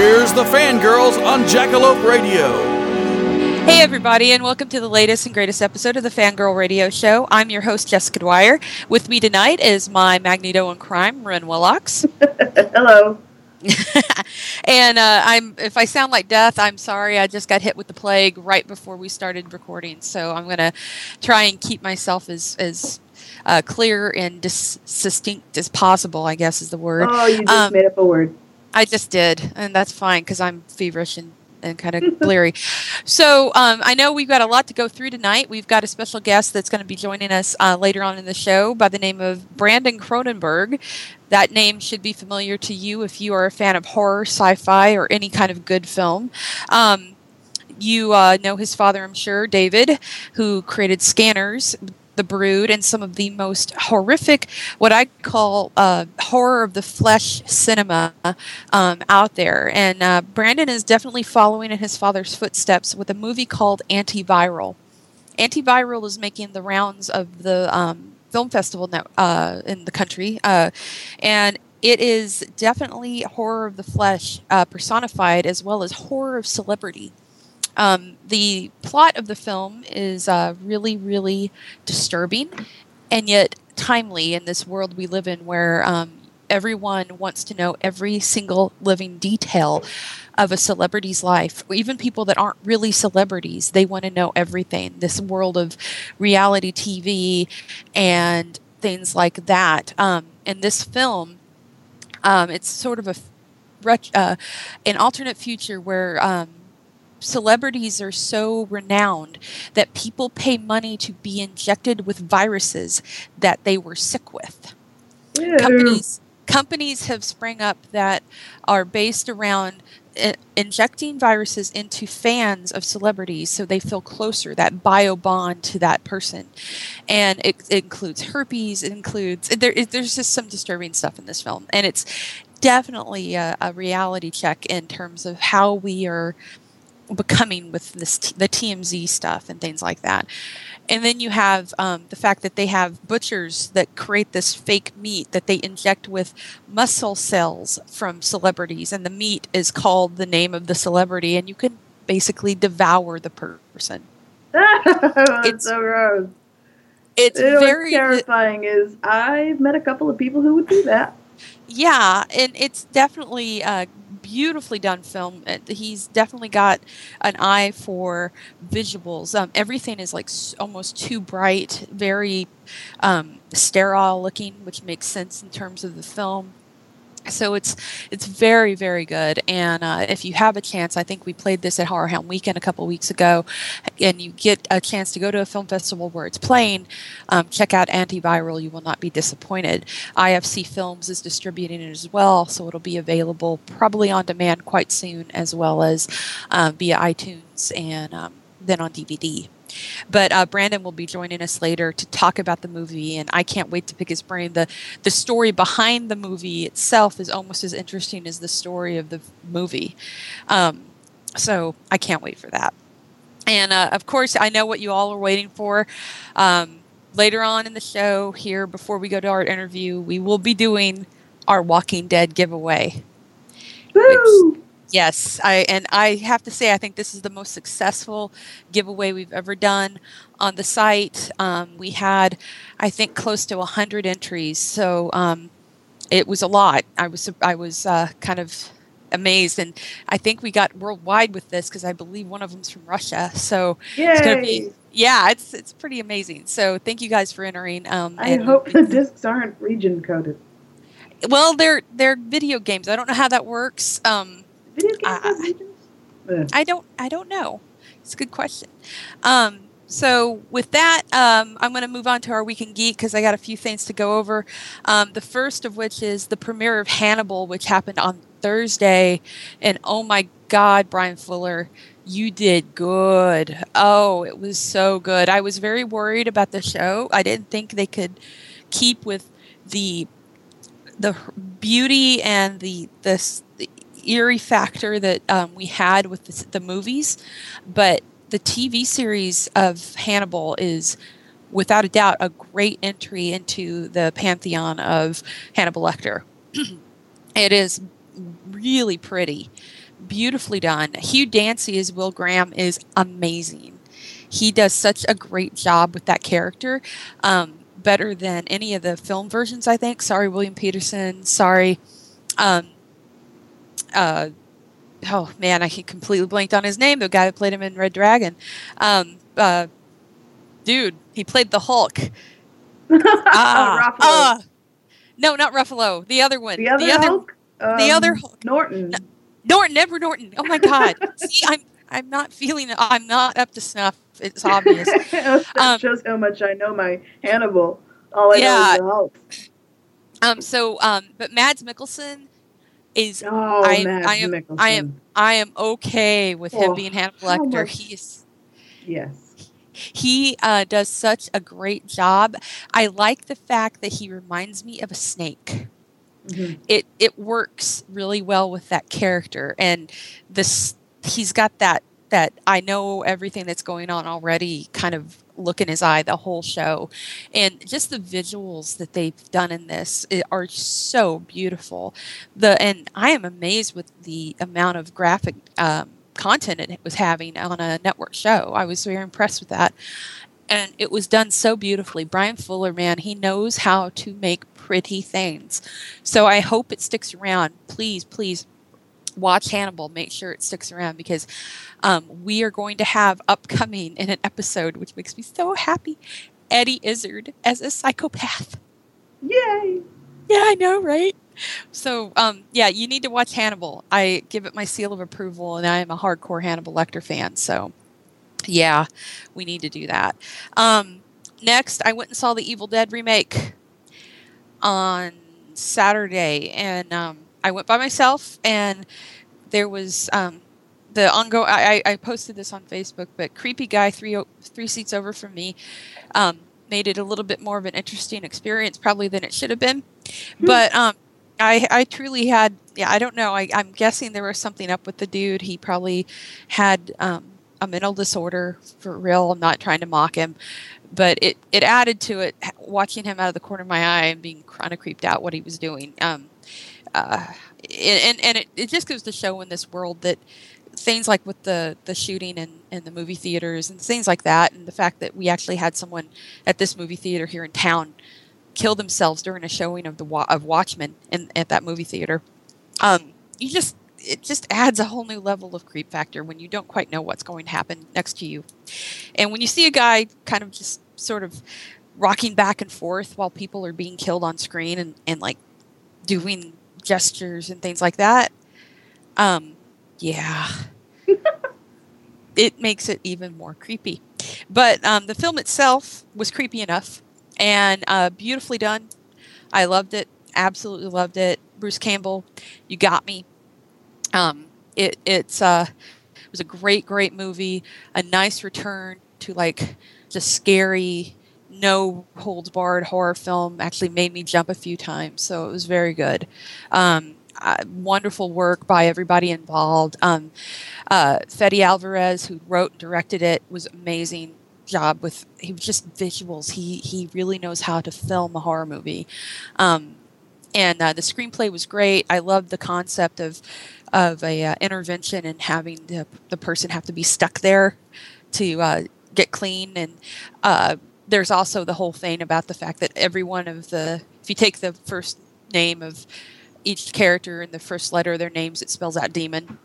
Here's the fangirls on Jackalope Radio. Hey, everybody, and welcome to the latest and greatest episode of the Fangirl Radio Show. I'm your host, Jessica Dwyer. With me tonight is my Magneto in crime, Ren Willocks. Hello. and uh, I'm if I sound like death, I'm sorry. I just got hit with the plague right before we started recording, so I'm gonna try and keep myself as as uh, clear and dis- distinct as possible. I guess is the word. Oh, you just Um, made up a word. I just did, and that's fine because I'm feverish and, and kind of bleary. So um, I know we've got a lot to go through tonight. We've got a special guest that's going to be joining us uh, later on in the show by the name of Brandon Cronenberg. That name should be familiar to you if you are a fan of horror, sci-fi, or any kind of good film. Um, you uh, know his father, I'm sure, David, who created Scanners, The Brood, and some of the most horrific, what I call uh, horror of the flesh cinema um, out there. And uh, Brandon is definitely following in his father's footsteps with a movie called Antiviral. Antiviral is making the rounds of the um, film festival now, uh, in the country, uh, and it is definitely horror of the flesh uh, personified as well as horror of celebrity. Um, the plot of the film is uh, really, really disturbing and yet timely in this world we live in where um, everyone wants to know every single living detail of a celebrity's life. Even people that aren't really celebrities, they want to know everything. This world of reality TV and things like that. Um, in this film, um, it's sort of a uh, an alternate future where um, celebrities are so renowned that people pay money to be injected with viruses that they were sick with. Ew. Companies companies have sprung up that are based around i- injecting viruses into fans of celebrities so they feel closer that bio bond to that person and it, it includes herpes it includes eh, there, it- there's just some disturbing stuff in this film and it's definitely a, a reality check in terms of how we are becoming with this t- the TMZ stuff and things like that. And then you have um, the fact that they have butchers that create this fake meat that they inject with muscle cells from celebrities, and the meat is called the name of the celebrity, and you can basically devour the person. That's It's so gross. It's You know very terrifying is I've met a couple of people who would do that. Yeah, and it's definitely a beautifully done film. Uh, He's definitely got an eye for visuals. Um, everything is like almost too bright, very um, sterile looking, which makes sense in terms of the film. So it's it's very very good, and uh, if you have a chance, I think we played this at HorrorHound Weekend a couple weeks ago, and you get a chance to go to a film festival where it's playing, um, check out Antiviral. You will not be disappointed. IFC Films is distributing it as well, so it'll be available probably on demand quite soon, as well as uh, via iTunes and um, then on DVD. But uh, Brandon will be joining us later to talk about the movie, and I can't wait to pick his brain. the The story behind the movie itself is almost as interesting as the story of the movie, um, so I can't wait for that. And uh, of course, I know what you all are waiting for. Um, later on in the show, here before we go to our interview, we will be doing our Walking Dead giveaway. Woo! Yes, I and I have to say I think this is the most successful giveaway we've ever done on the site. Um, we had, I think, close to hundred entries. So um, it was a lot. I was I was uh, kind of amazed, and I think we got worldwide with this because I believe one of them's from Russia. So it's gonna be yeah, it's it's pretty amazing. So thank you guys for entering. Um, I hope the discs aren't region coded. well, they're they're video games. I don't know how that works. Um, Video games I- don't I don't know. It's a good question. Um, so with that, um, I'm going to move on to our weekend geek because I got a few things to go over. Um, the first of which is the premiere of Hannibal, which happened on Thursday, and oh my God, Bryan Fuller, you did good. Oh, it was so good. I was very worried about the show. I didn't think they could keep with the the beauty and the the, s- the eerie factor that um, we had with the, the movies, but the TV series of Hannibal is without a doubt a great entry into the pantheon of Hannibal Lecter. it is really pretty, beautifully done. Hugh Dancy as Will Graham is amazing. He does such a great job with that character. Um, better than any of the film versions, I think. Sorry, William Petersen. Sorry. Um, uh, oh man, I completely blanked on his name. The guy that played him in Red Dragon. Um, uh, dude, he played the Hulk. Ah, Ruffalo. ah. no, not Ruffalo. The other one. the other Hulk? the other Um, Hulk. Norton. Norton, Edward Norton. Oh my God. See, I'm I'm not feeling. I'm not up to snuff. It's obvious. that Um, shows how much I know my Hannibal. All I know Yeah. is the Hulk. Um. So. Um. But Mads Mikkelsen is. Oh, I- Mads I am-. I am- I am okay with him Oh, being Hannibal Lecter. He's Yes. he uh, does such a great job. I like the fact that he reminds me of a snake. Mhm. It it works really well with that character, and this he's got that that I know everything that's going on already kind of look in his eye the whole show, and just the visuals that they've done in this are so beautiful. The and I am amazed with the amount of graphic. Um, content it was having on a network show. I was very impressed with that. And it was done so beautifully. Bryan Fuller, man, he knows how to make pretty things. So I hope it sticks around. Please, please watch Hannibal. Make sure it sticks around because um, we are going to have upcoming in an episode, which makes me so happy, Eddie Izzard as a psychopath. Yay! Yeah, I know, right? So, um, yeah, you need to watch Hannibal. I give it my seal of approval, and I am a hardcore Hannibal Lecter fan. So, yeah, we need to do that. Um, next, I went and saw the Evil Dead remake on Saturday, and um, I went by myself, and there was um, the ongoing. I, I posted this on Facebook, but creepy guy three three seats over from me um, made it a little bit more of an interesting experience, probably than it should have been. But um, I I truly had yeah I don't know I I'm guessing there was something up with the dude. He probably had um, a mental disorder for real. I'm not trying to mock him, but it it added to it watching him out of the corner of my eye and being kind of creeped out what he was doing. Um, uh, and and it, it just goes to show in this world that things like with the the shooting and in the movie theaters and things like that, and the fact that we actually had someone at this movie theater here in town kill themselves during a showing of the of Watchmen in at that movie theater. Um, you just it just adds a whole new level of creep factor when you don't quite know what's going to happen next to you, and when you see a guy kind of just sort of rocking back and forth while people are being killed on screen and, and like doing gestures and things like that. Um, yeah. it makes it even more creepy. But um, the film itself was creepy enough and uh, beautifully done. I loved it. Absolutely loved it. Bruce Campbell, you got me. Um, it it's uh, it was a great, great movie. A nice return to like just scary, no holds barred horror film. Actually, made me jump a few times, so it was very good. Um, uh, wonderful work by everybody involved. Um, uh, Fede Alvarez, who wrote and directed it, was amazing job with. He was just visuals. He he really knows how to film a horror movie. Um, and uh, the screenplay was great. I loved the concept of of a uh, intervention and having the, the person have to be stuck there to uh, get clean. And uh, there's also the whole thing about the fact that every one of the if you take the first name of each character in the first letter of their names. It spells out demon.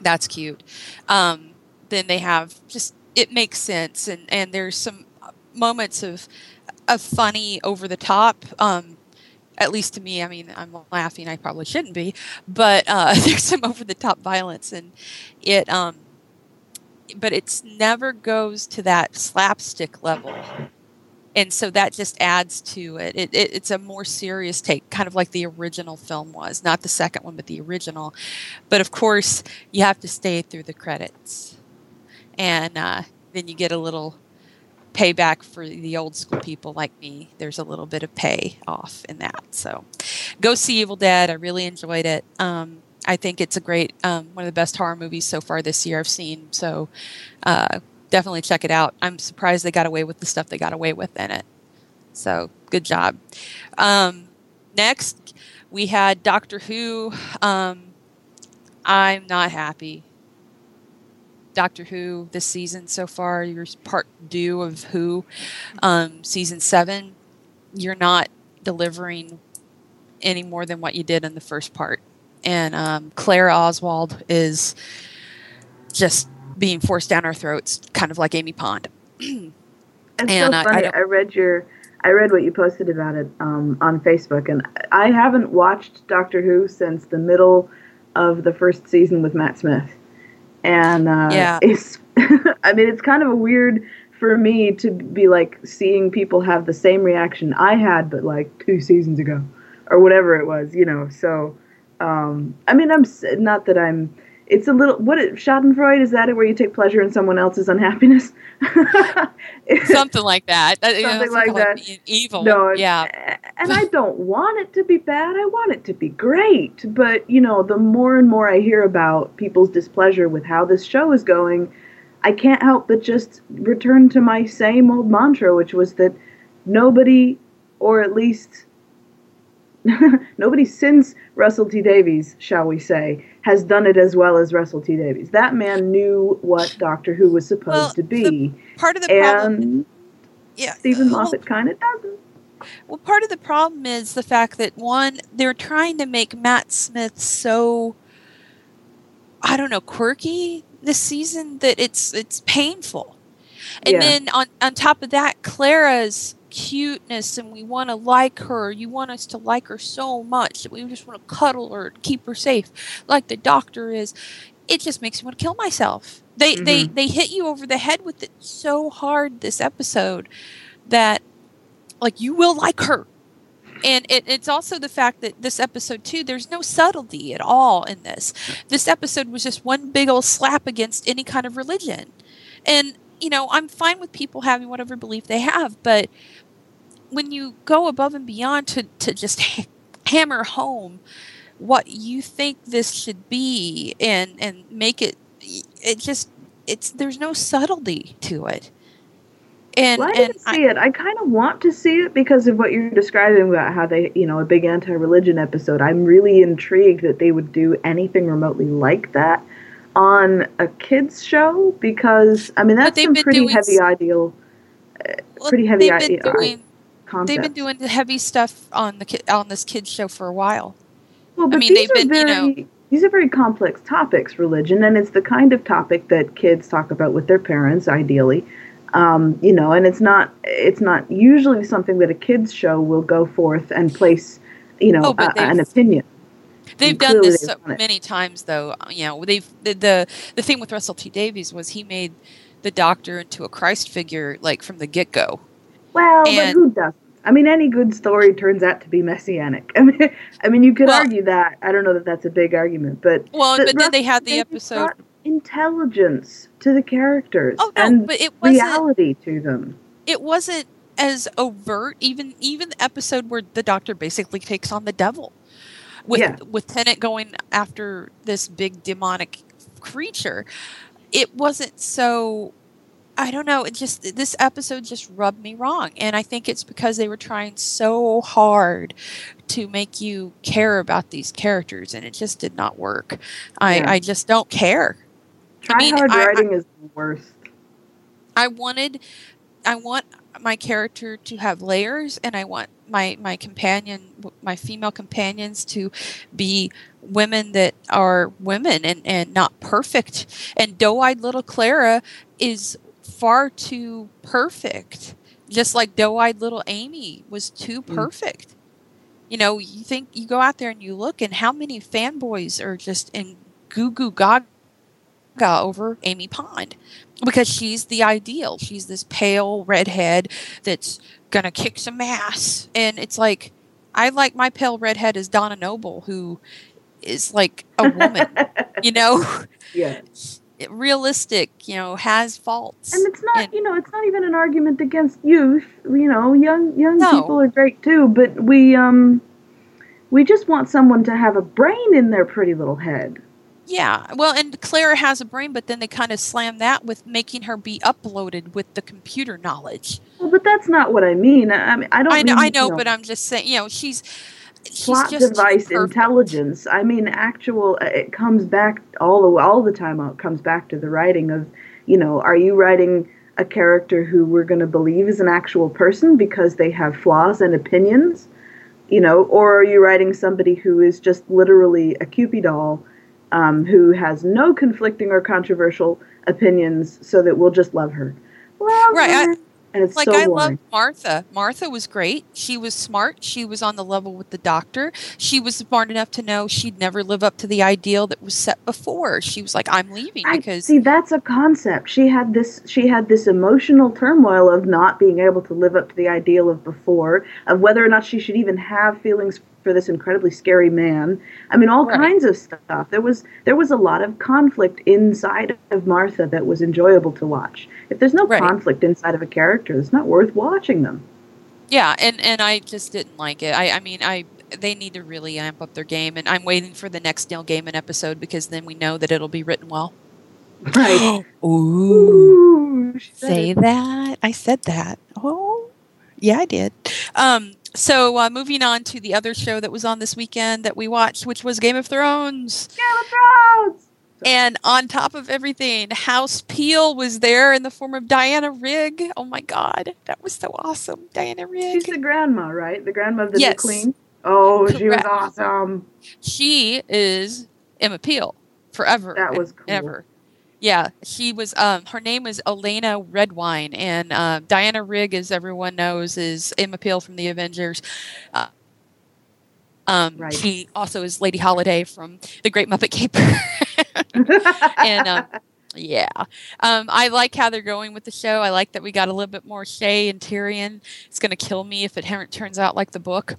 That's cute. Um, then they have just it makes sense, and and there's some moments of of funny over the top. Um, at least to me, I mean, I'm laughing. I probably shouldn't be, but uh, there's some over the top violence, and it. Um, but it's never goes to that slapstick level and so that just adds to it. It, it. It's a more serious take, kind of like the original film was, not the second one, but the original. But of course, you have to stay through the credits, and uh, then you get a little payback for the old school people like me. There's a little bit of pay off in that. So, go see Evil Dead. I really enjoyed it. Um, I think it's a great, um, one of the best horror movies so far this year I've seen. So, uh, definitely check it out. I'm surprised they got away with the stuff they got away with in it. So good job. Um, next, we had Doctor Who. Um, I'm not happy. Doctor Who this season so far. You're part due of Who, um, season seven. You're not delivering any more than what you did in the first part. And um, Claire Oswald is just being forced down our throats, kind of like Amy Pond. and, so funny. I, I, read your, I read what you posted about it um, on Facebook, and I haven't watched Doctor Who since the middle of the first season with Matt Smith, and uh, yeah, it's. I mean, it's kind of a weird for me to be like seeing people have the same reaction I had, but like two seasons ago, or whatever it was, you know. So, um, I mean, I'm not that I'm it's a little what it, Schadenfreude is that it where you take pleasure in someone else's unhappiness? something like that. Something you know, like that. Evil. No, yeah. And I don't want it to be bad. I want it to be great. But you know, the more and more I hear about people's displeasure with how this show is going, I can't help but just return to my same old mantra, which was that nobody, or at least nobody since Russell T Davies, shall we say, has done it as well as Russell T Davies. That man knew what Doctor Who was supposed well, to be. Part of the and problem, yeah, Steven Moffat kind of doesn't. Well, part of the problem is the fact that one, they're trying to make Matt Smith so, I don't know, quirky this season that it's it's painful. And yeah. then on on top of that, Clara's cuteness and we want to like her. You want us to like her so much that we just want to cuddle her and keep her safe, like the doctor is. It just makes me want to kill myself. They mm-hmm. they they hit you over the head with it so hard this episode that like you will like her. And it, it's also the fact that this episode too, there's no subtlety at all in this. This episode was just one big old slap against any kind of religion. And you know, I'm fine with people having whatever belief they have, but when you go above and beyond to, to just hammer home what you think this should be and and make it it just it's there's no subtlety to it and, well, I didn't see I, it. I kind of want to see it because of what you're describing about how they, you know, a big anti-religion episode. I'm really intrigued that they would do anything remotely like that on a kids show because I mean that's some pretty heavy ideal, uh, well, pretty heavy ideal. Doing, concepts. They've been doing the heavy stuff on the on this kids show for a while. Well, but I mean, these are been, very, you know, these are very complex topics, religion, and it's the kind of topic that kids talk about with their parents, ideally. Um, you know, and it's not it's not usually something that a kids show will go forth and place, you know, oh, an opinion. They've done this so many times, though. Uh, you know, they've the, the the thing with Russell T Davies was he made the Doctor into a Christ figure, like from the get go. Well, and, but who doesn't? I mean, any good story turns out to be messianic. I mean, I mean, you could well, argue that. I don't know that that's a big argument, but well, but then they had the episode intelligence to the characters oh, no, and but it reality to them. It wasn't as overt. Even even the episode where the Doctor basically takes on the devil, with yeah. with Tennant going after this big demonic creature. It wasn't so I don't know. It just this episode just rubbed me wrong, and I think it's because they were trying so hard to make you care about these characters, and it just did not work. I yeah. I just don't care. Try I mean, hard I, writing I, is the worst. I wanted I want my character to have layers, and I want my my companion, my female companions, to be women that are women and and not perfect. And doe-eyed little Clara is far too perfect, just like doe-eyed little Amy was too mm. perfect. Mm. You know, you think you go out there and you look, and how many fanboys are just in goo goo gaga over Amy Pond because she's the ideal. She's this pale redhead that's gonna kick some ass, and it's like I like my pale redhead as Donna Noble, who is like a woman, you know. Yeah. Realistic, you know, has faults, and it's not, and, you know, it's not even an argument against youth. You know, young young no. people are great too, but we um, we just want someone to have a brain in their pretty little head. Yeah, well, and Clara has a brain, but then they kind of slam that with making her be uploaded with the computer knowledge. Well, but that's not what I mean. I mean, I don't. I know, mean, I know, you know, but I'm just saying. You know, she's plot device intelligence. I mean, actual. Uh, it comes back all the all the time. It comes back to the writing of, you know, are you writing a character who we're going to believe is an actual person because they have flaws and opinions, you know, or are you writing somebody who is just literally a Cupid doll? Um, who has no conflicting or controversial opinions, so that we'll just love her. Love right. Her. I, and it's like so I love Martha. Martha was great. She was smart. She was on the level with the doctor. She was smart enough to know she'd never live up to the ideal that was set before. She was like, "I'm leaving because." I, see, that's a concept. She had this. She had this emotional turmoil of not being able to live up to the ideal of before, of whether or not she should even have feelings for this incredibly scary man. I mean, all right. kinds of stuff. There was there was a lot of conflict inside of Martha that was enjoyable to watch. If there's no right. conflict inside of a character, it's not worth watching them. Yeah, and and I just didn't like it. I I mean, I they need to really amp up their game, and I'm waiting for the next Neil Gaiman episode because then we know that it'll be written well. Right. Ooh. Ooh say it. that. I said that. Oh, yeah, I did. Um, so uh, moving on to the other show that was on this weekend that we watched, which was Game of Thrones. Game of Thrones. And on top of everything, House Peel was there in the form of Diana Rigg. Oh my God, that was so awesome, Diana Rigg. She's the grandma, right? The grandma of the yes. queen. Oh, Correct. she was awesome. She is Emma Peel forever. That was cool. Ever. Yeah, he was. Um, her name was Elena Redwyne, and uh, Diana Rigg, as everyone knows, is Emma Peel from the Avengers. Uh, um, right. She also is Lady Holiday from The Great Muppet Caper. and uh, yeah, um, I like how they're going with the show. I like that we got a little bit more Shae and Tyrion. It's going to kill me if it turns out like the book.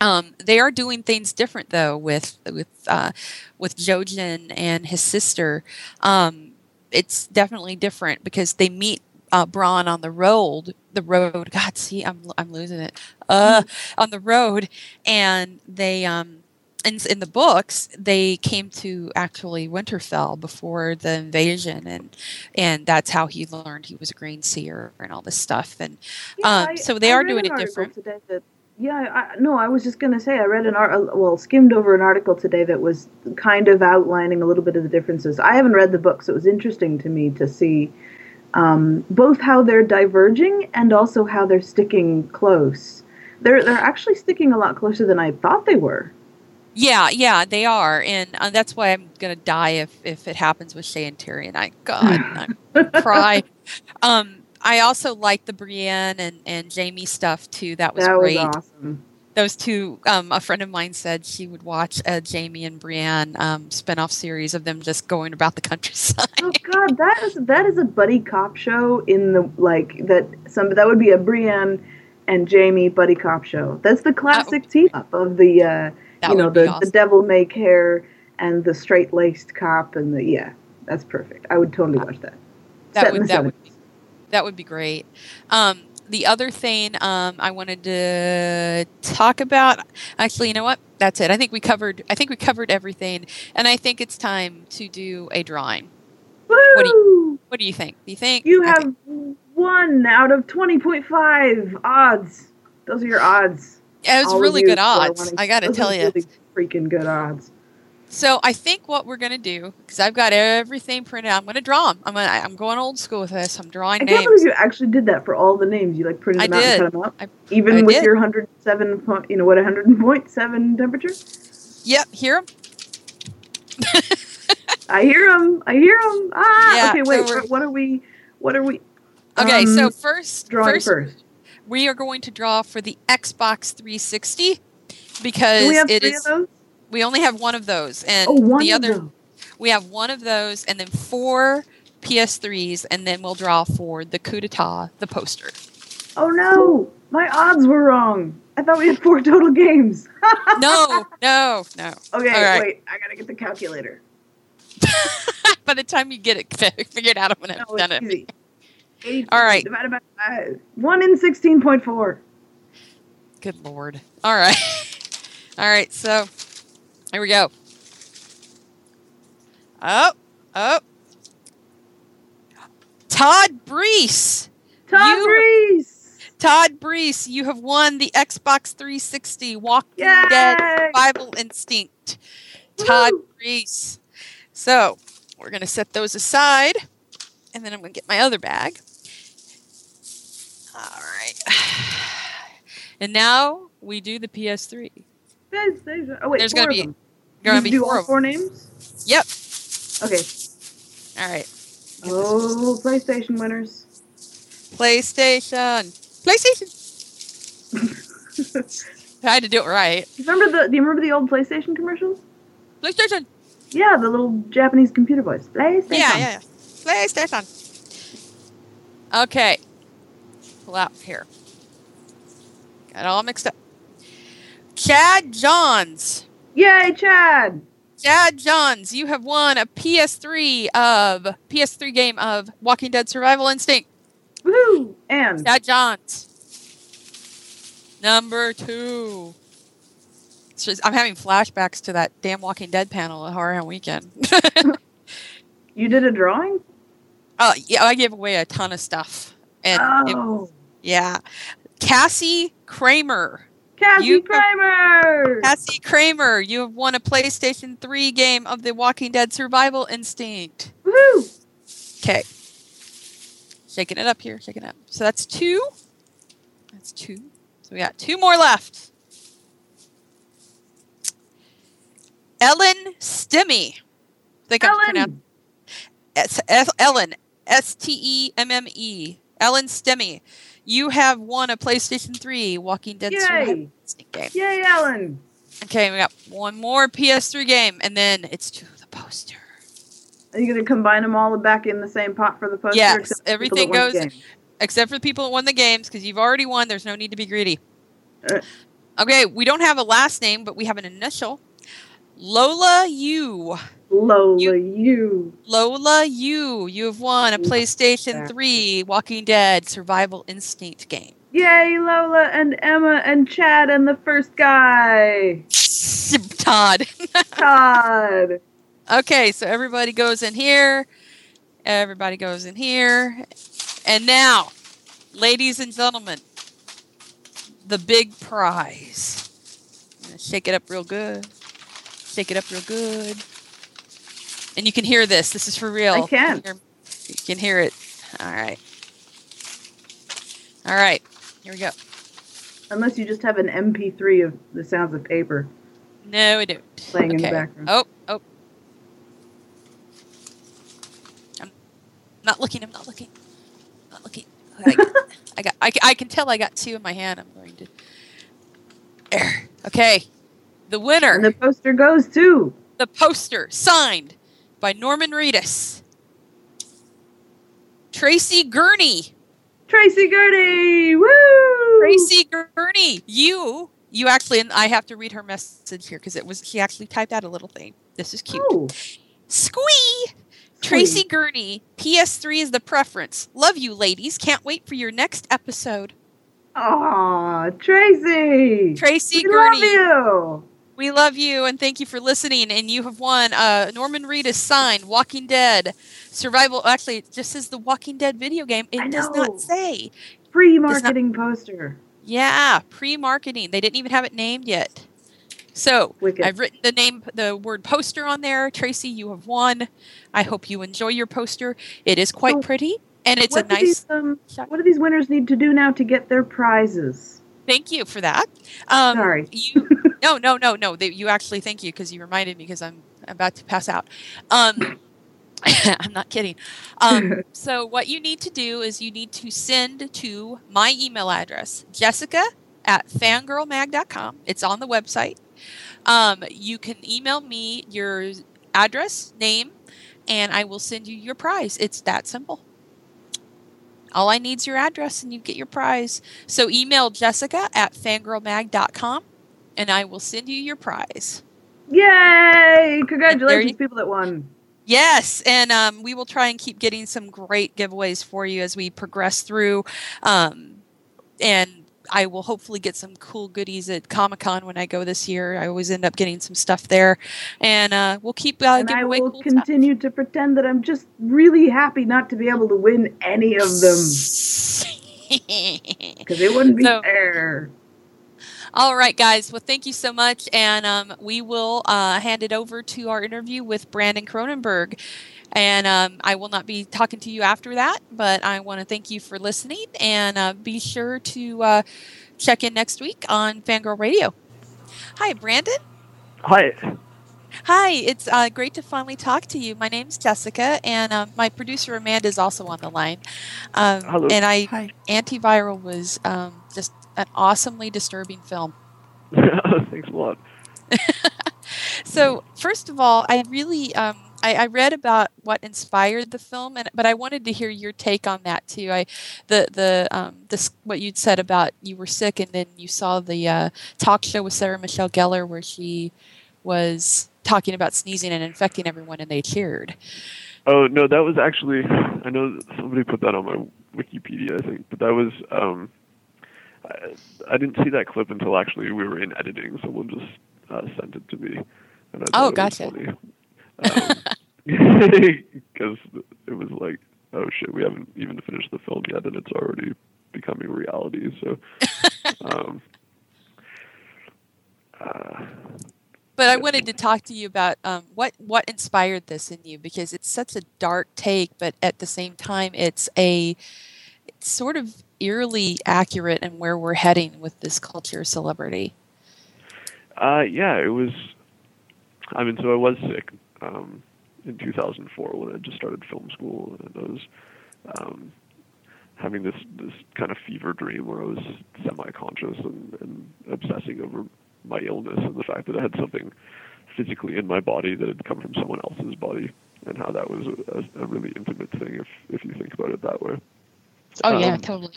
Um, they are doing things different though with with uh, with Jojen and his sister. Um, it's definitely different because they meet uh, Bran on the road. The road. God, see, I'm I'm losing it. Uh, mm-hmm. on the road, and they um, in in the books they came to actually Winterfell before the invasion, and and that's how he learned he was a green seer and all this stuff. And yeah, um, so they I, are doing it different. Yeah, I, no, I was just going to say I read an art, well, skimmed over an article today that was kind of outlining a little bit of the differences. I haven't read the book, so it was interesting to me to see um, both how they're diverging and also how they're sticking close. They're they're actually sticking a lot closer than I thought they were. Yeah, yeah, they are, and uh, that's why I'm gonna die if if it happens with Shae and Tyrion. I God, I cry. Um, I also liked the Brienne and, and Jaime stuff too. That was that great. Was awesome. Those two, um, a friend of mine said she would watch a Jaime and Brienne um, spinoff series of them just going about the countryside. Oh God, that is that is a buddy cop show in the like that. Some that would be a Brienne and Jaime buddy cop show. That's the classic oh. team up of the uh, you know the, awesome. the devil may care and the straight laced cop and the yeah. That's perfect. I would totally watch that. That would that would be that would be great. Um, the other thing um, I wanted to talk about, actually, you know what? That's it. I think we covered. I think we covered everything, and I think it's time to do a drawing. Woo! What do you What do you think? Do you think you have okay. one out of twenty point five odds? Those are your odds. Yeah, it was All really good odds. I, I got to tell you, really freaking good odds. So I think what we're gonna do, because I've got everything printed out, I'm gonna draw them. I'm gonna, I'm going old school with this. I'm drawing I names. can't believe you actually did that for all the names. You like printed I them out did. and cut them up, I, even I with did. your 107, point, you know what, 100.7 temperature. Yep, hear 'em? I hear them. I hear them. Ah, Yeah, okay. Wait. we're- what- are we? What are we? Okay, um, so first, drawing first, first. we are going to draw for the Xbox 360 Do because we have it is. We only have one of those, and Oh, one the of other we have one of those, and then four PS3s, and then we'll draw for the coup d'état, the poster. Oh no, my odds were wrong. I thought we had four total games. No, no, no. Okay, right. wait. I gotta get the calculator. By the time you get it figured out, I'm gonna have done it. easy. 82 All right. Divided by five. One in sixteen point four. Good lord. All right. All right, so here we go. Oh, oh. Todd Brees. Todd You- Brees. Todd Brees, you have won the Xbox 360 Walking Yay! Dead Survival Instinct. Todd Woo! Brees. So we're going to set those aside, and then I'm going to get my other bag. All right. And now we do the PS3. There's, there's, oh wait, There's gonna be- Going to be you do four all four names. Yep. Okay. All right. Oh, PlayStation winners. PlayStation. PlayStation. I had to do it right. remember the? Do you remember the old PlayStation commercials? PlayStation. Yeah, the little Japanese computer voice. PlayStation. Yeah, yeah, yeah. PlayStation. Okay. Pull out here. Got all mixed up. Chad Johns. Yay, Chad. Chad Johns, you have won a PS3 of PS3 game of Walking Dead Survival Instinct. Woohoo! And Chad Johns. Number two. Just- I'm having flashbacks to that damn Walking Dead panel at HorrorHound Weekend. you did a drawing. Oh, yeah, I gave away a ton of stuff. And it- oh, yeah. Cassie Kramer. Cassie you- Kramer. Cassie Kramer, you have won a PlayStation 3 game of the Walking Dead Survival Instinct. Woohoo! Okay. Shaking it up here, shaking it up. So that's two. That's two. So we got two more left. Ellen Stemme. I think I'm pronouncing Ellen. S- Ellen, S T E M M E, Ellen Stemme. You have won a PlayStation 3 Walking Dead Yay. Game. Yay, Ellen. Okay, we got one more PS3 game, and then it's to the poster. Are you gonna combine them all back in the same pot for the poster? Yes, except for the everything people that won the goes- Except for the people that won the games, because you've already won. There's no need to be greedy. Uh. Okay, we don't have a last name, but we have an initial. Lola U. Lola, You- you. Lola U. You have won a PlayStation 3 Walking Dead Survival Instinct game. Yay, Lola and Emma and Chad and the first guy, Todd. Todd. Okay, so everybody goes in here. Everybody goes in here. And now, ladies and gentlemen, the big prize. Shake it up real good. Shake it up real good. And you can hear this. This is for real. I can. You, hear- you can hear it. All right. All right. Here we go. Unless you just have an MP3 of the sounds of paper. No, I don't. Playing in the background. Oh, oh. I'm not looking. I'm not looking. Not looking. I got. I, got I, I can tell I got two in my hand. I'm going to. There. Okay. The winner. And the poster goes to the poster signed by Norman Reedus. Tracy Gurney. Tracy Gurney. Woo! Tracy Gurney. You. You actually, and I have to read her message here because it was she actually typed out a little thing. This is cute. Oh, Squee! Tracy Gurney, PS3 is the preference. Love you, ladies. Can't wait for your next episode. Aw, Tracy. Tracy we Gurney, love you. We love you and thank you for listening. And you have won uh, Norman Reedus signed Walking Dead Survival. Actually, it just says the Walking Dead video game. It does not say. Not- marketing poster. Yeah, pre marketing. They didn't even have it named yet. So Wicked. I've written the name, the word poster on there. Tracy, you have won. I hope you enjoy your poster. It is quite pretty, and it's a nice. These, um, what do these winners need to do now to get their prizes? Thank you for that. Um, Sorry. You, no, no, no, no. They, you actually thank you because you reminded me because I'm about to pass out. Um, I'm not kidding. Um, so, what you need to do is you need to send to my email address, jessica at fangirlmag.com. It's on the website. Um, you can email me your address, name, and I will send you your prize. It's that simple. All I need is your address and you get your prize. So email jessica at fangirlmag.com and I will send you your prize. Yay! Congratulations, people that won. Yes, and um, we will try and keep getting some great giveaways for you as we progress through. Um, and I will hopefully get some cool goodies at Comic Con when I go this year. I always end up getting some stuff there, and uh, we'll keep uh, and I will cool continue stuff. to pretend that I'm just really happy not to be able to win any of them because it wouldn't be so, fair. All right, guys. Well, thank you so much, and um, we will uh, hand it over to our interview with Brandon Cronenberg. And um, I will not be talking to you after that, but I want to thank you for listening and uh, be sure to uh, check in next week on Fangirl Radio. Hi, Brandon. Hi. Hi, it's uh, great to finally talk to you. My name's Jessica, and um, my producer Amanda is also on the line. Um, Hello. And I, Hi. Antiviral was um, just an awesomely disturbing film. Thanks a lot. so, first of all, I really um, I, I, read about what inspired the film, and but I wanted to hear your take on that too. I the the um, this what you'd said about you were sick, and then you saw the uh, talk show with Sarah Michelle Gellar where she was talking about sneezing and infecting everyone, and they cheered. Oh no, that was actually I know somebody put that on my Wikipedia, I think, but that was um, I, I didn't see that clip until actually we were in editing. Someone just uh, sent it to me. And I oh, gotcha. Because um, it was like, oh shit, we haven't even finished the film yet, and it's already becoming reality. So, um, uh, but I wanted to talk to you about um, what what inspired this in you because it's such a dark take, but at the same time, it's a it's sort of eerily accurate in where we're heading with this culture of celebrity. Uh, yeah, it was. I mean, so I was sick um, in 2004 when I just started film school, and I was um, having this this kind of fever dream where I was semi-conscious and, and obsessing over my illness and the fact that I had something physically in my body that had come from someone else's body, and how that was a, a really intimate thing if if you think about it that way. Oh um, yeah, totally.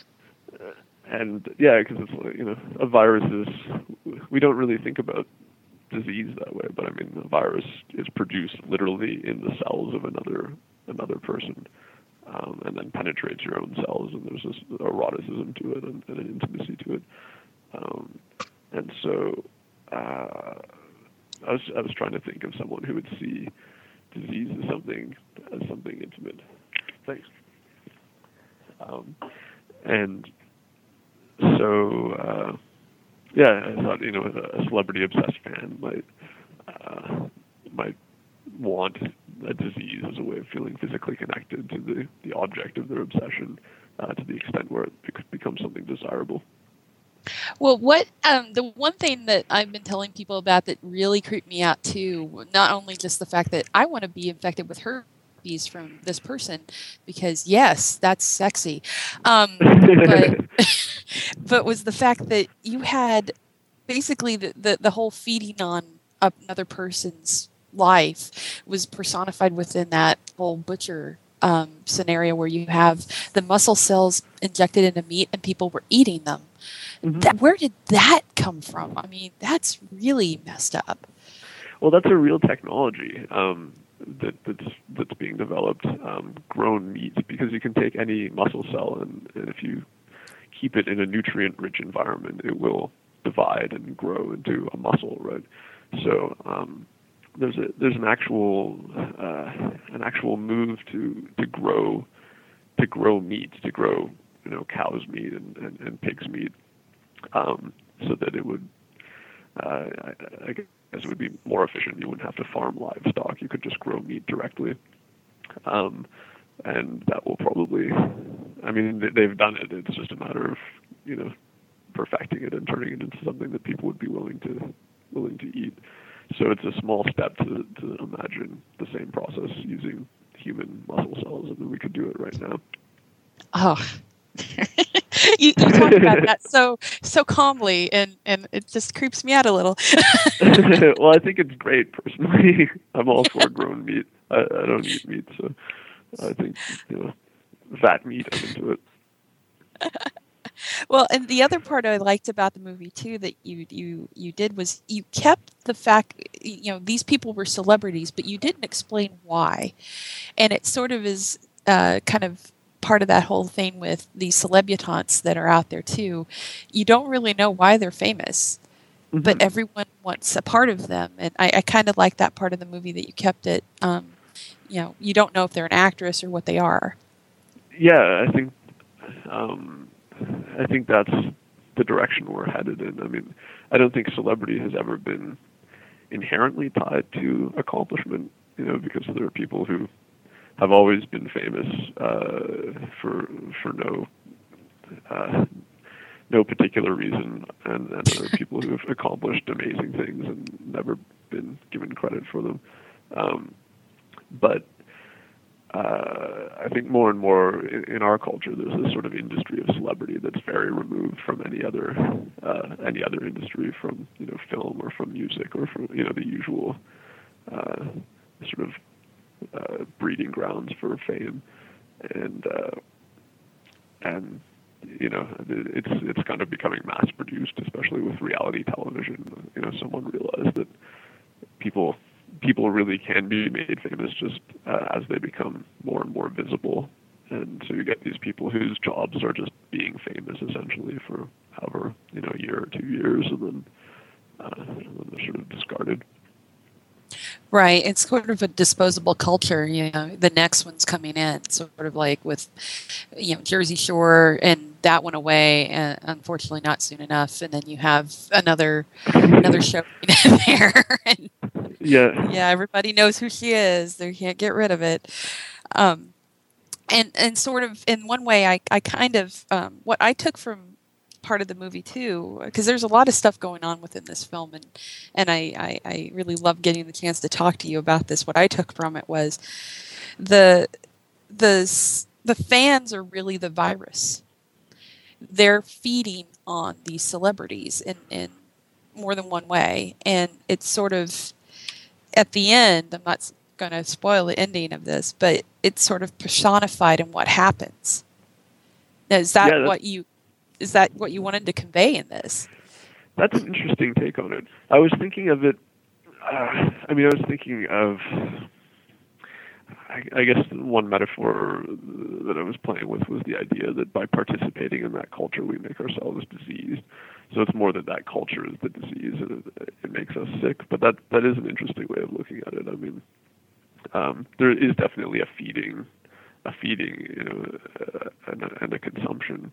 And yeah, because it's like, you know a virus is we don't really think about disease that way, but I mean the virus is produced literally in the cells of another another person, um, and then penetrates your own cells, and there's this eroticism to it and, and an intimacy to it, um, and so uh, I was I was trying to think of someone who would see disease as something as something intimate. Thanks. Um, and so. Uh, yeah, I thought you know a celebrity obsessed fan might uh, might want a disease as a way of feeling physically connected to the the object of their obsession uh, to the extent where it becomes something desirable. Well, what um, the one thing that I've been telling people about that really creeped me out too, not only just the fact that I want to be infected with herpes from this person, because yes, that's sexy, um, but but was the fact that you had basically the, the, the whole feeding on another person's life was personified within that whole butcher um, scenario where you have the muscle cells injected into meat and people were eating them. Mm-hmm. That, where did that come from? I mean, that's really messed up. Well, that's a real technology um, that, that's that's being developed, um, grown meat, because you can take any muscle cell and, and if you keep it in a nutrient-rich environment, it will divide and grow into a muscle, right? So um, there's a there's an actual uh, an actual move to to grow to grow meat, to grow you know cow's meat and, and, and pig's meat, um, so that it would uh, I, I guess it would be more efficient. You wouldn't have to farm livestock. You could just grow meat directly. Um, and that will probably, I mean, they've done it. It's just a matter of, you know, perfecting it and turning it into something that people would be willing to willing to eat. So it's a small step to to imagine the same process using human muscle cells, and we could do it right now. Oh, you, you talk about that so so calmly, and and it just creeps me out a little. well, I think it's great personally. I'm all for grown meat. I, I don't eat meat, so I think you know fat meat. I'm into it. well, and the other part I liked about the movie too that you you you did was you kept the fact you know these people were celebrities, but you didn't explain why, and it sort of is uh, kind of part of that whole thing with these celebutantes that are out there too. You don't really know why they're famous, mm-hmm. but everyone wants a part of them, and I, I kind of like that part of the movie that you kept it. Um, you know, you don't know if they're an actress or what they are. Yeah, I think. Um, I think that's the direction we're headed in. I mean, I don't think celebrity has ever been inherently tied to accomplishment, you know, because there are people who have always been famous uh, for for no uh, no particular reason, and, and there are people who have accomplished amazing things and never been given credit for them. Um, but uh, I think more and more in, in, our culture, there's this sort of industry of celebrity that's very removed from any other uh, any other industry, from you know film or from music or from you know the usual uh, sort of uh, breeding grounds for fame, and uh, and you know it's it's kind of becoming mass produced, especially with reality television. You know, someone realized that people people really can be made famous just uh, as they become more and more visible. And so you get these people whose jobs are just being famous essentially for however, you know, a year or two years and then, uh, and then they're sort of discarded. Right. It's sort of a disposable culture. You know, the next one's coming in, sort of like with, you know, Jersey Shore, and that went away, and unfortunately, not soon enough. And then you have another another show in there. and, yeah. Yeah. Everybody knows who she is. They can't get rid of it. Um, and and sort of in one way, I I kind of um, what I took from part of the movie too, because there's a lot of stuff going on within this film, and and I, I, I really love getting the chance to talk to you about this. What I took from it was the the the fans are really the virus. They're feeding on these celebrities in in more than one way, and it's sort of at the end. I'm not going to spoil the ending of this, but it's sort of personified in what happens. Is that yeah, what you is that what you wanted to convey in this? That's an interesting take on it. I was thinking of it. Uh, I mean, I was thinking of. I, guess one metaphor that I was playing with was the idea that by participating in that culture, we make ourselves diseased. So it's more that that culture is the disease, and it, it makes us sick. But that that is an interesting way of looking at it. I mean, um, there is definitely a feeding, a feeding, you know, uh, and, a, and a consumption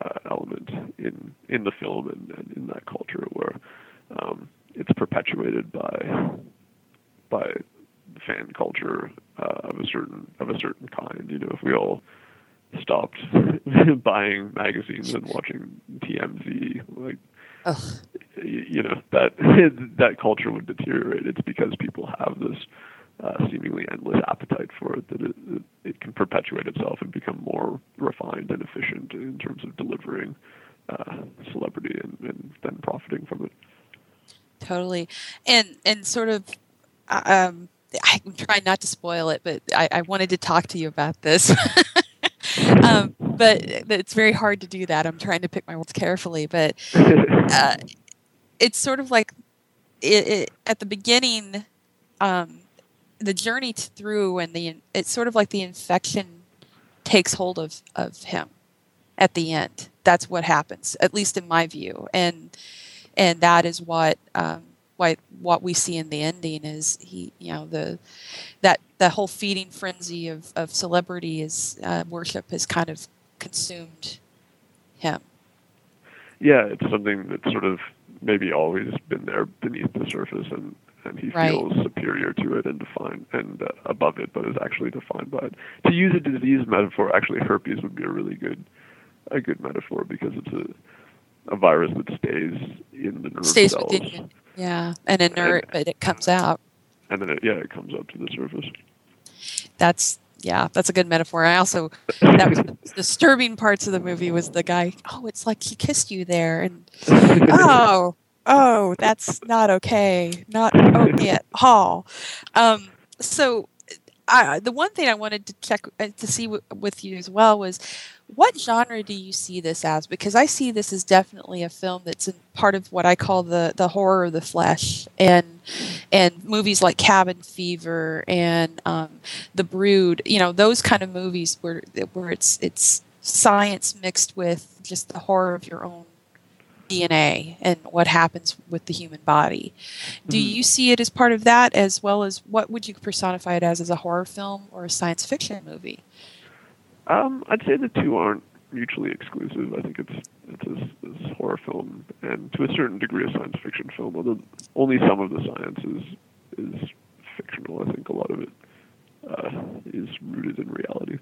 uh, element in in the film and, and in that culture where um, it's perpetuated by by fan culture uh, of a certain of a certain kind. You know, if we all stopped buying magazines and watching TMZ, like Ugh. you know that that culture would deteriorate. It's because people have this uh, seemingly endless appetite for it that it, it, can perpetuate itself and become more refined and efficient in terms of delivering uh, celebrity and, and, then profiting from it. Totally, and and sort of. Uh, um, I'm trying not to spoil it, but I, I wanted to talk to you about this. um, but it's very hard to do that. I'm trying to pick my words carefully, but uh, it's sort of like it, it, at the beginning. Um, the journey through and the it's sort of like the infection takes hold of of him at the end. That's what happens, at least in my view, and and that is what um, what what we see in the ending is he you know the that the whole feeding frenzy of of celebrity is uh, worship has kind of consumed him. Yeah, it's something that sort of maybe always been there beneath the surface, and and he Right. feels superior to it and defined and uh, above it, but is actually defined by it. To use a disease metaphor, actually, herpes would be a really good a good metaphor because it's a a virus that stays in the nerve Stays cells, within you. Yeah, and inert, but it comes out. and then it, yeah, it comes up to the surface. That's yeah, that's a good metaphor. I also that was the disturbing parts of the movie was the guy. Oh, it's like he kissed you there, and oh, oh, that's not okay. Not okay at all. Um, so, I, the one thing I wanted to check uh, to see w- with you as well was what genre do you see this as? Because I see this as definitely a film that's in part of what I call the the horror of the flesh, and and movies like Cabin Fever and um, The Brood. You know, those kind of movies where where it's it's science mixed with just the horror of your own DNA and what happens with the human body. Do Mhm. you see it as part of that, as well as what would you personify it as, as a horror film or a science fiction movie? Um, I'd say the two aren't mutually exclusive. I think it's it's a, it's a horror film and to a certain degree a science fiction film. Although only some of the science is is fictional. I think a lot of it uh, is rooted in reality.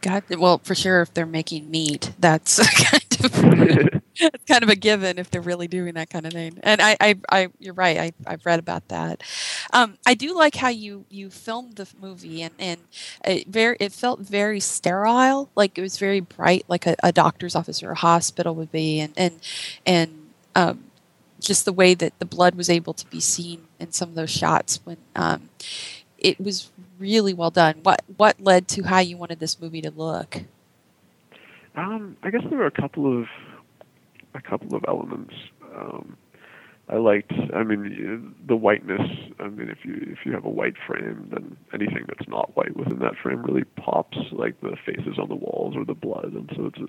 God, well, for sure, if they're making meat, that's kind of it's kind of a given if they're really doing that kind of thing. And I, I, I you're right. I, I've read about that. Um, I do like how you you filmed the movie, and and it very it felt very sterile, like it was very bright, like a, a doctor's office or a hospital would be, and and and um, just the way that the blood was able to be seen in some of those shots when um, it was really well done. What what led to how you wanted this movie to look? Um, I guess there were a couple of a couple of elements. Um, I liked. I mean, the whiteness. I mean, if you if you have a white frame, then anything that's not white within that frame really pops, like the faces on the walls or the blood, and so it's a,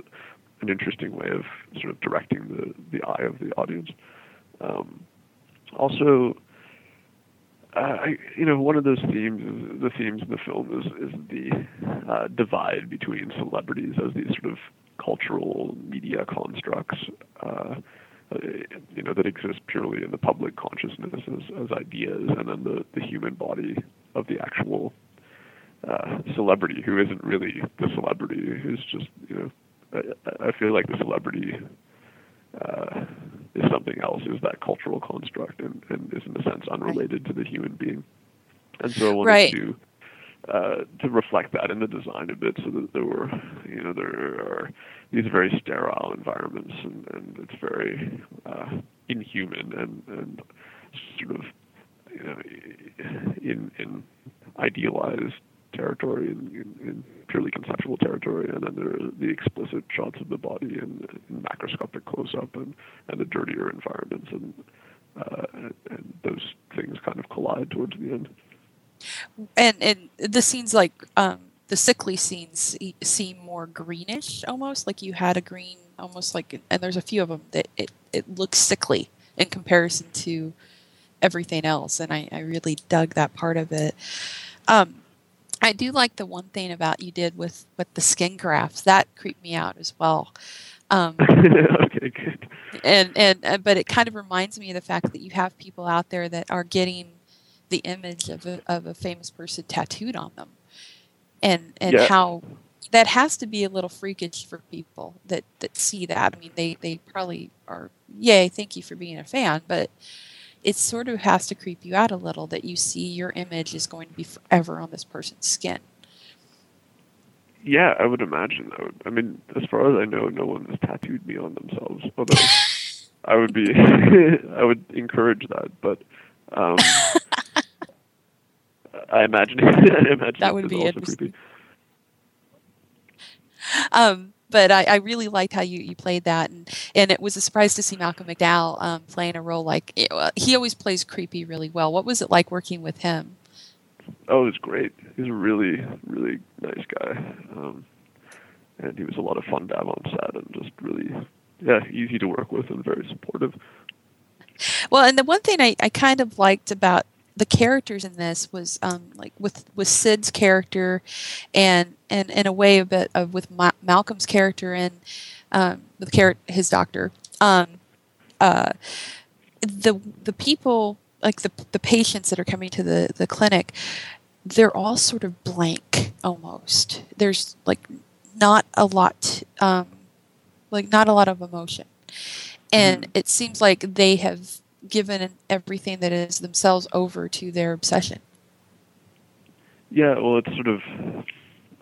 an interesting way of sort of directing the the eye of the audience. Um, also, I, you know, one of those themes, the themes in the film is is the uh, divide between celebrities as these sort of cultural media constructs, uh, uh, you know, that exist purely in the public consciousness as, as ideas, and then the the human body of the actual uh, celebrity who isn't really the celebrity, who's just, you know, I, I feel like the celebrity uh, is something else, is that cultural construct, and, and is in a sense unrelated to the human being. And so I wanted Right. to uh, to reflect that in the design a bit, so that there were, you know, there are these very sterile environments, and, and it's very uh, inhuman and and sort of, you know, in in idealized territory in, in, purely conceptual territory, and then there are the explicit shots of the body in, in macroscopic close-up and, and the dirtier environments, and, uh, and and those things kind of collide towards the end. And and the scenes like um, the sickly scenes seem more greenish, almost like you had a green, almost like. And there's a few of them that it it looks sickly in comparison to everything else, and I, I really dug that part of it. Um, I do like the one thing about you did with with the skin grafts that creeped me out as well. Um, okay, good. and and uh, but it kind of reminds me of the fact that you have people out there that are getting the image of a, of a famous person tattooed on them and and Yeah. how that has to be a little freakish for people that that see that i mean they they probably are yay thank you for being a fan but it sort of has to creep you out a little that you see your image is going to be forever on this person's skin Yeah, I would imagine. I would. I mean, as far as I know, no one has tattooed me on themselves. Although I would be, I would encourage that. But um, I imagine, I imagine That would be also interesting. creepy. um, but I, I really liked how you, you played that, and, and it was a surprise to see Malcolm McDowell um, playing a role like he always plays creepy really well. What was it like working with him? Oh, it was great. He's a really, really nice guy, um, and he was a lot of fun to have on set, and just really, yeah, easy to work with and very supportive. Well, and the one thing I, I kind of liked about the characters in this was um, like with with Sid's character, and and in a way a bit of with Ma- Malcolm's character and um, with char- his doctor. Um, uh, the the people like the the patients that are coming to the the clinic, they're all sort of blank almost. There's like not a lot, um, like not a lot of emotion, and mm-hmm. it seems like they have given everything that is themselves over to their obsession. Yeah, well, it's sort of.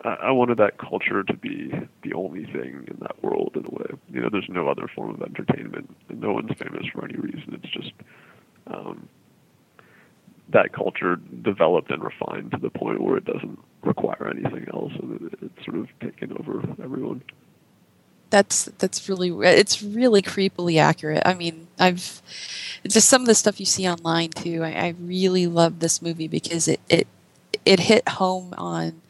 I wanted that culture to be the only thing in that world in a way. You know, there's no other form of entertainment, no one's famous for any reason. It's just um, that culture developed and refined to the point where it doesn't require anything else, and it's sort of taken over everyone. That's that's really it's really creepily accurate. I mean, I've just some of the stuff you see online too. I, I really love this movie because it it it hit home on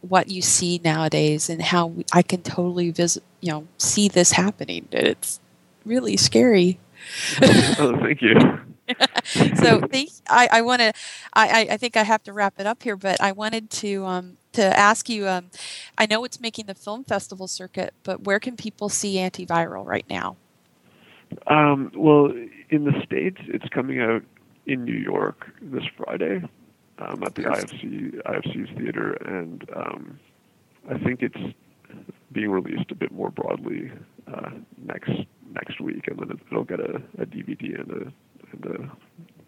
what you see nowadays and how we, I can totally visit, you know, see this happening. It's really scary. oh, thank you. so think, I, I want to, I, I think I have to wrap it up here, but I wanted to, um, to ask you, um, I know it's making the film festival circuit, but where can people see antiviral right now? Um, well, in the States, it's coming out in New York this Friday um, at the IFC IFC's theater, and um, I think it's being released a bit more broadly uh, next next week, and then it'll get a, a DVD and a, and a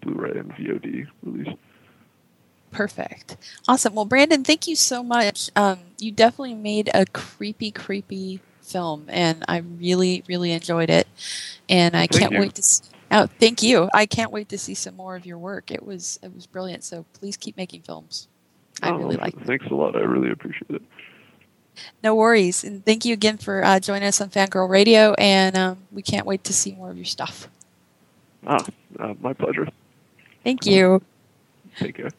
Blu-ray and VOD release. Perfect. Awesome. Well, Brandon, thank you so much. Um, you definitely made a creepy, creepy film, and I really, really enjoyed it. And I thank can't you. wait to. See, oh, thank you. I can't wait to see some more of your work. It was it was brilliant. So please keep making films. I oh, really like. it. Thanks a lot. I really appreciate it. No worries, and thank you again for uh, joining us on Fangirl Radio. And um, we can't wait to see more of your stuff. Ah, uh, my pleasure. Thank you. Take care.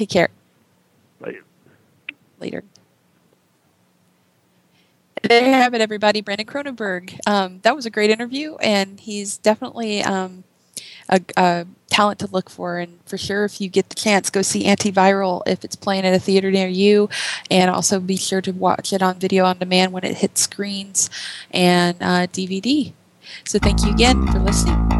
Take care. Bye. Later. There you have it, everybody. Brandon Cronenberg. Um, that was a great interview, and he's definitely um, a, a, talent to look for. And for sure, if you get the chance, go see Antiviral if it's playing at a theater near you, and also be sure to watch it on video on demand when it hits screens and uh, DVD. So, thank you again for listening.